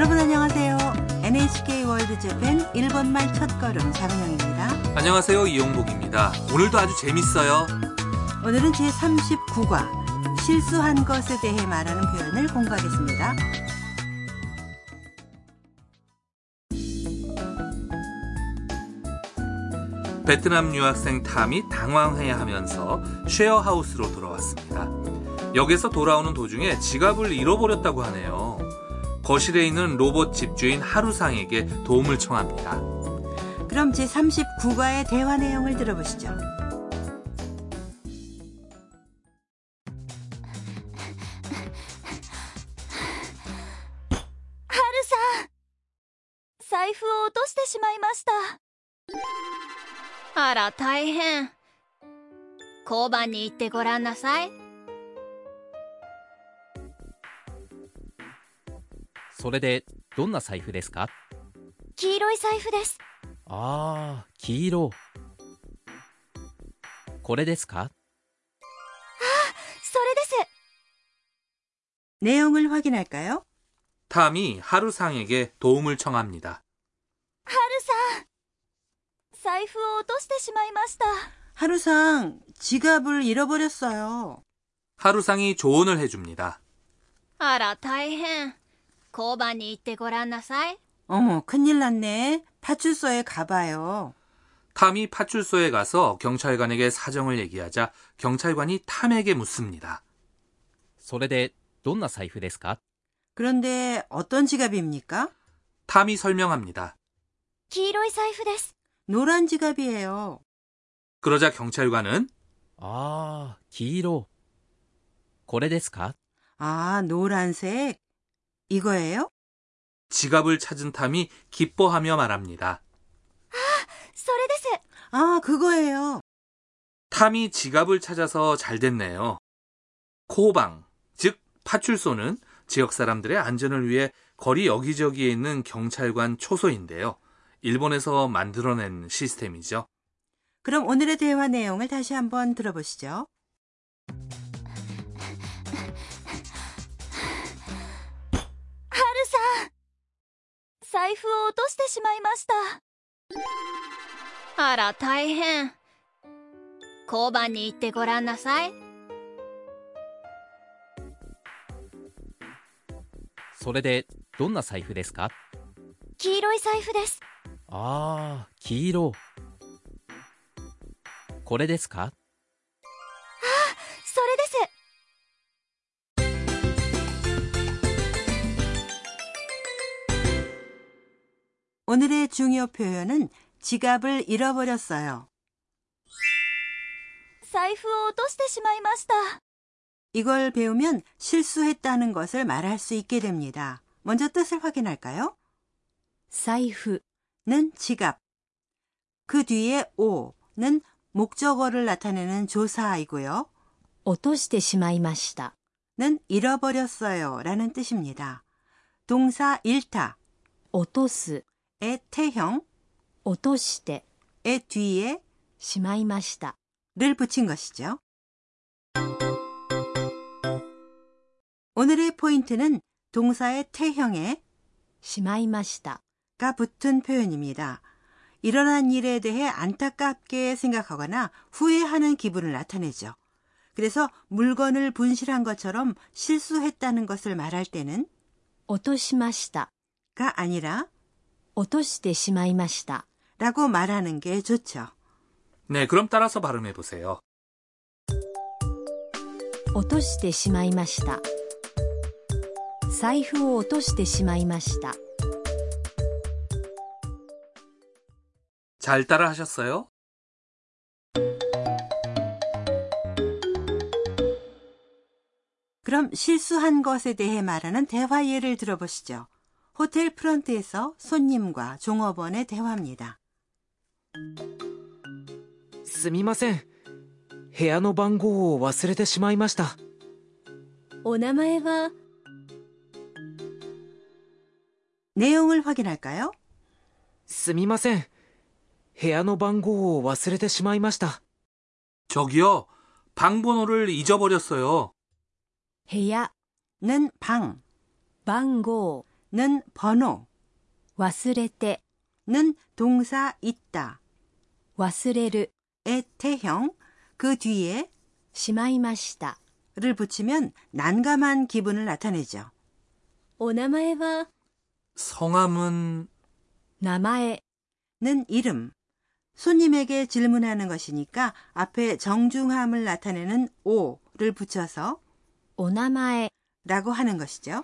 여러분 안녕하세요. NHK 월드 재팬 일본말 첫걸음 장은영입니다. 안녕하세요. 이용복입니다. 오늘도 아주 재밌어요. 오늘은 제39과 실수한 것에 대해 말하는 표현을 공부하겠습니다. 베트남 유학생 탐이 당황해 하면서 쉐어하우스로 돌아왔습니다. 역에서 돌아오는 도중에 지갑을 잃어버렸다고 하네요. 거실에 있는 로봇 집주인 하루상에게 도움을 청합니다. 그럼 제39과의 대화 내용을 들어보시죠. はるさん財布を落としてしまいましたあら大変交番に行ってごらんなさい それでどんな財布ですか黄色い財布ですああ黄色これですかそれです 내용을 확인할까요? 탐이 하루상에게 도움을 청합니다. はるさん財布を落としてしまいました 하루상 지갑을 잃어버렸어요. 하루상이 조언을 해줍니다. あら大変 交番に行ってごらんなさい 어머 큰일 났네. 파출소에 가봐요. 탐이 파출소에 가서 경찰관에게 사정을 얘기하자 경찰관이 탐에게 묻습니다. それでどんな財布ですか 그런데 어떤 지갑입니까? 탐이 설명합니다. 黄色い財布です 노란 지갑이에요. 그러자 경찰관은 ああ黄色これですか 아, 노란색. 이거예요? 지갑을 찾은 탐이 기뻐하며 말합니다. 아, 소레데스. 아, 그거예요. 탐이 지갑을 찾아서 잘 됐네요. 코방, 즉 파출소는 지역 사람들의 안전을 위해 거리 여기저기에 있는 경찰관 초소인데요. 일본에서 만들어낸 시스템이죠. 그럼 오늘의 대화 내용을 다시 한번 들어보시죠. 財布を落としてしまいました。あら大変。交番に行ってごらんなさい。それでどんな財布ですか？黄色い財布です。ああ黄色。これですか？ 오늘의 중요 표현은 지갑을 잃어버렸어요. 財布を落としてしまいました 이걸 배우면 실수했다는 것을 말할 수 있게 됩니다. 먼저 뜻을 확인할까요? 財布 는 지갑. 그 뒤에 오는 목적어를 나타내는 조사이고요. 落としてしまいました 는 잃어버렸어요 라는 뜻입니다. 동사 일타, 落とす 의 태형, 落として 의 뒤에 しまいました 를 붙인 것이죠. 오늘의 포인트는 동사의 태형에 しまいました 가 붙은 표현입니다. 일어난 일에 대해 안타깝게 생각하거나 후회하는 기분을 나타내죠. 그래서 물건을 분실한 것처럼 실수했다는 것을 말할 때는 落としました 가 아니라 落としてしまいました 라고 말하는 게 좋죠. 네, 그럼 따라서 발음해 보세요. 落としてしまいました財布を落としてしまいました 잘 따라 하셨어요? 그럼 실수한 것에 대해 말하는 대화 예를 들어보시죠. 호텔 프런트에서 손님과 종업원의 대화입니다. すみません部屋の番号を忘れてしまいましたお名前は 내용을 확인할까요? すみません部屋の番号を忘れてしまいました 저기요, 방 번호를 잊어버렸어요. 部屋 는 방, 番号 번호, 忘れて、 는 동사 있다, 忘れる、 의 태형, 그 뒤에 しまいました。 를 붙이면 난감한 기분을 나타내죠. お名前は 성함은 名前、 는 이름. 손님에게 질문하는 것이니까 앞에 정중함을 나타내는 오를 붙여서 お名前、 라고 하는 것이죠.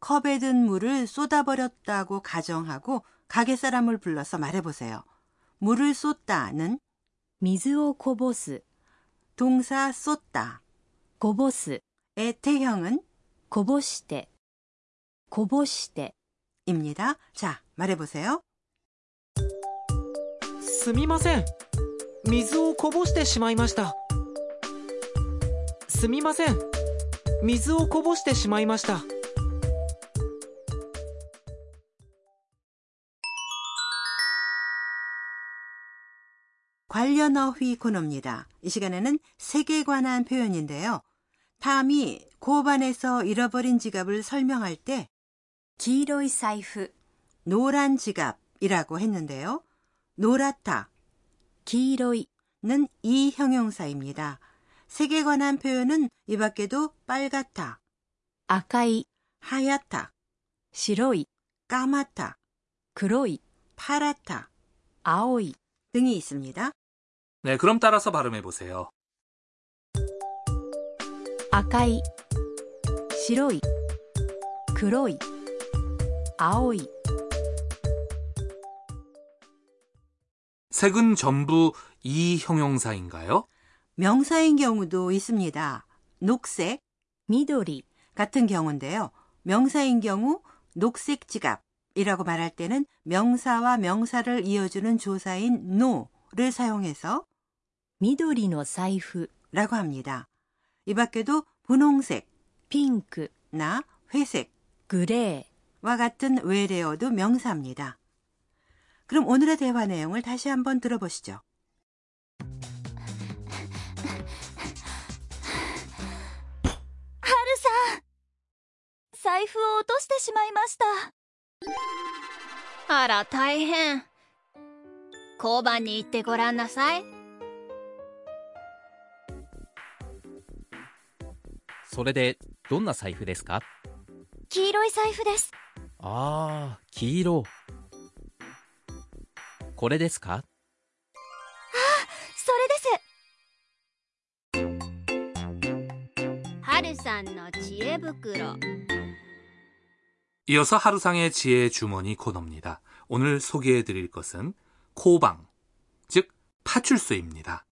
컵에 든 물을 쏟아버렸다고 가정하고 가게 사람을 불러서 말해보세요. 물을 쏟다는 水をこぼす、 동사 쏟다. こぼす、 의 태형은 こぼして、こぼして、 입니다. 자, 말해보세요. すみません水をこぼしてしまいましたすみません水をこぼしてしまいました 관련어휘 코너입니다. 이 시간에는 색에 관한 표현인데요. 탐이 고반에서 잃어버린 지갑을 설명할 때 기로이 사이프 노란 지갑이라고 했는데요. 노랗다 기로이는 이 형용사입니다. 색에 관한 표현은 이 밖에도 빨갛다 아카이 하얗다 시로이 까맣다 그로이 파랗다 아오이 등이 있습니다. 네, 그럼 따라서 발음해 보세요. 赤い、白い、黒い、青い、 색은 전부 이 형용사인가요? 명사인 경우도 있습니다. 녹색 緑、 같은 경우인데요. 명사인 경우 녹색 지갑이라고 말할 때는 명사와 명사를 이어주는 조사인 no를 사용해서 緑の財布、 라고 합니다. 이 밖에도 분홍색, ピンク、 나 회색, グレー、 와 같은 외래어도 명사입니다. 그럼 오늘의 대화 내용을 다시 한번 들어보시죠. 財布を落としてしまいましたあら大変交番に行ってごらんなさい それでどんな財布ですか黄色い財布ですああ黄色これですかそれです春さんの知恵袋 이어서 하루상의 지혜 주머니 코너입니다. 오늘 소개해 드릴 것은 코방, 즉 파출소입니다.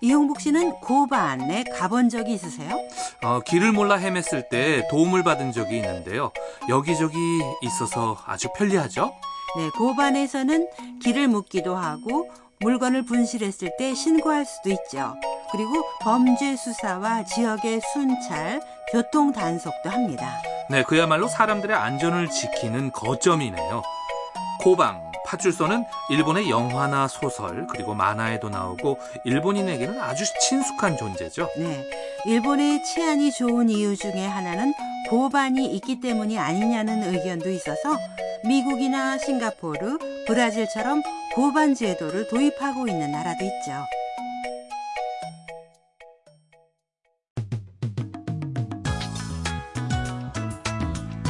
이용복 씨는 交番에 가본 적이 있으세요? 어, 길을 몰라 헤맸을 때 도움을 받은 적이 있는데요. 여기저기 있어서 아주 편리하죠? 네, 고반에서는 길을 묻기도 하고 물건을 분실했을 때 신고할 수도 있죠. 그리고 범죄 수사와 지역의 순찰, 교통 단속도 합니다. 네, 그야말로 사람들의 안전을 지키는 거점이네요. 코방, 파출소는 일본의 영화나 소설, 그리고 만화에도 나오고 일본인에게는 아주 친숙한 존재죠. 네, 일본의 치안이 좋은 이유 중에 하나는 고반이 있기 때문이 아니냐는 의견도 있어서 미국이나 싱가포르, 브라질처럼 고반 제도를 도입하고 있는 나라도 있죠.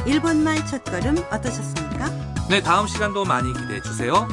일본말 첫걸음 어떠셨습니까? 네, 다음 시간도 많이 기대해 주세요.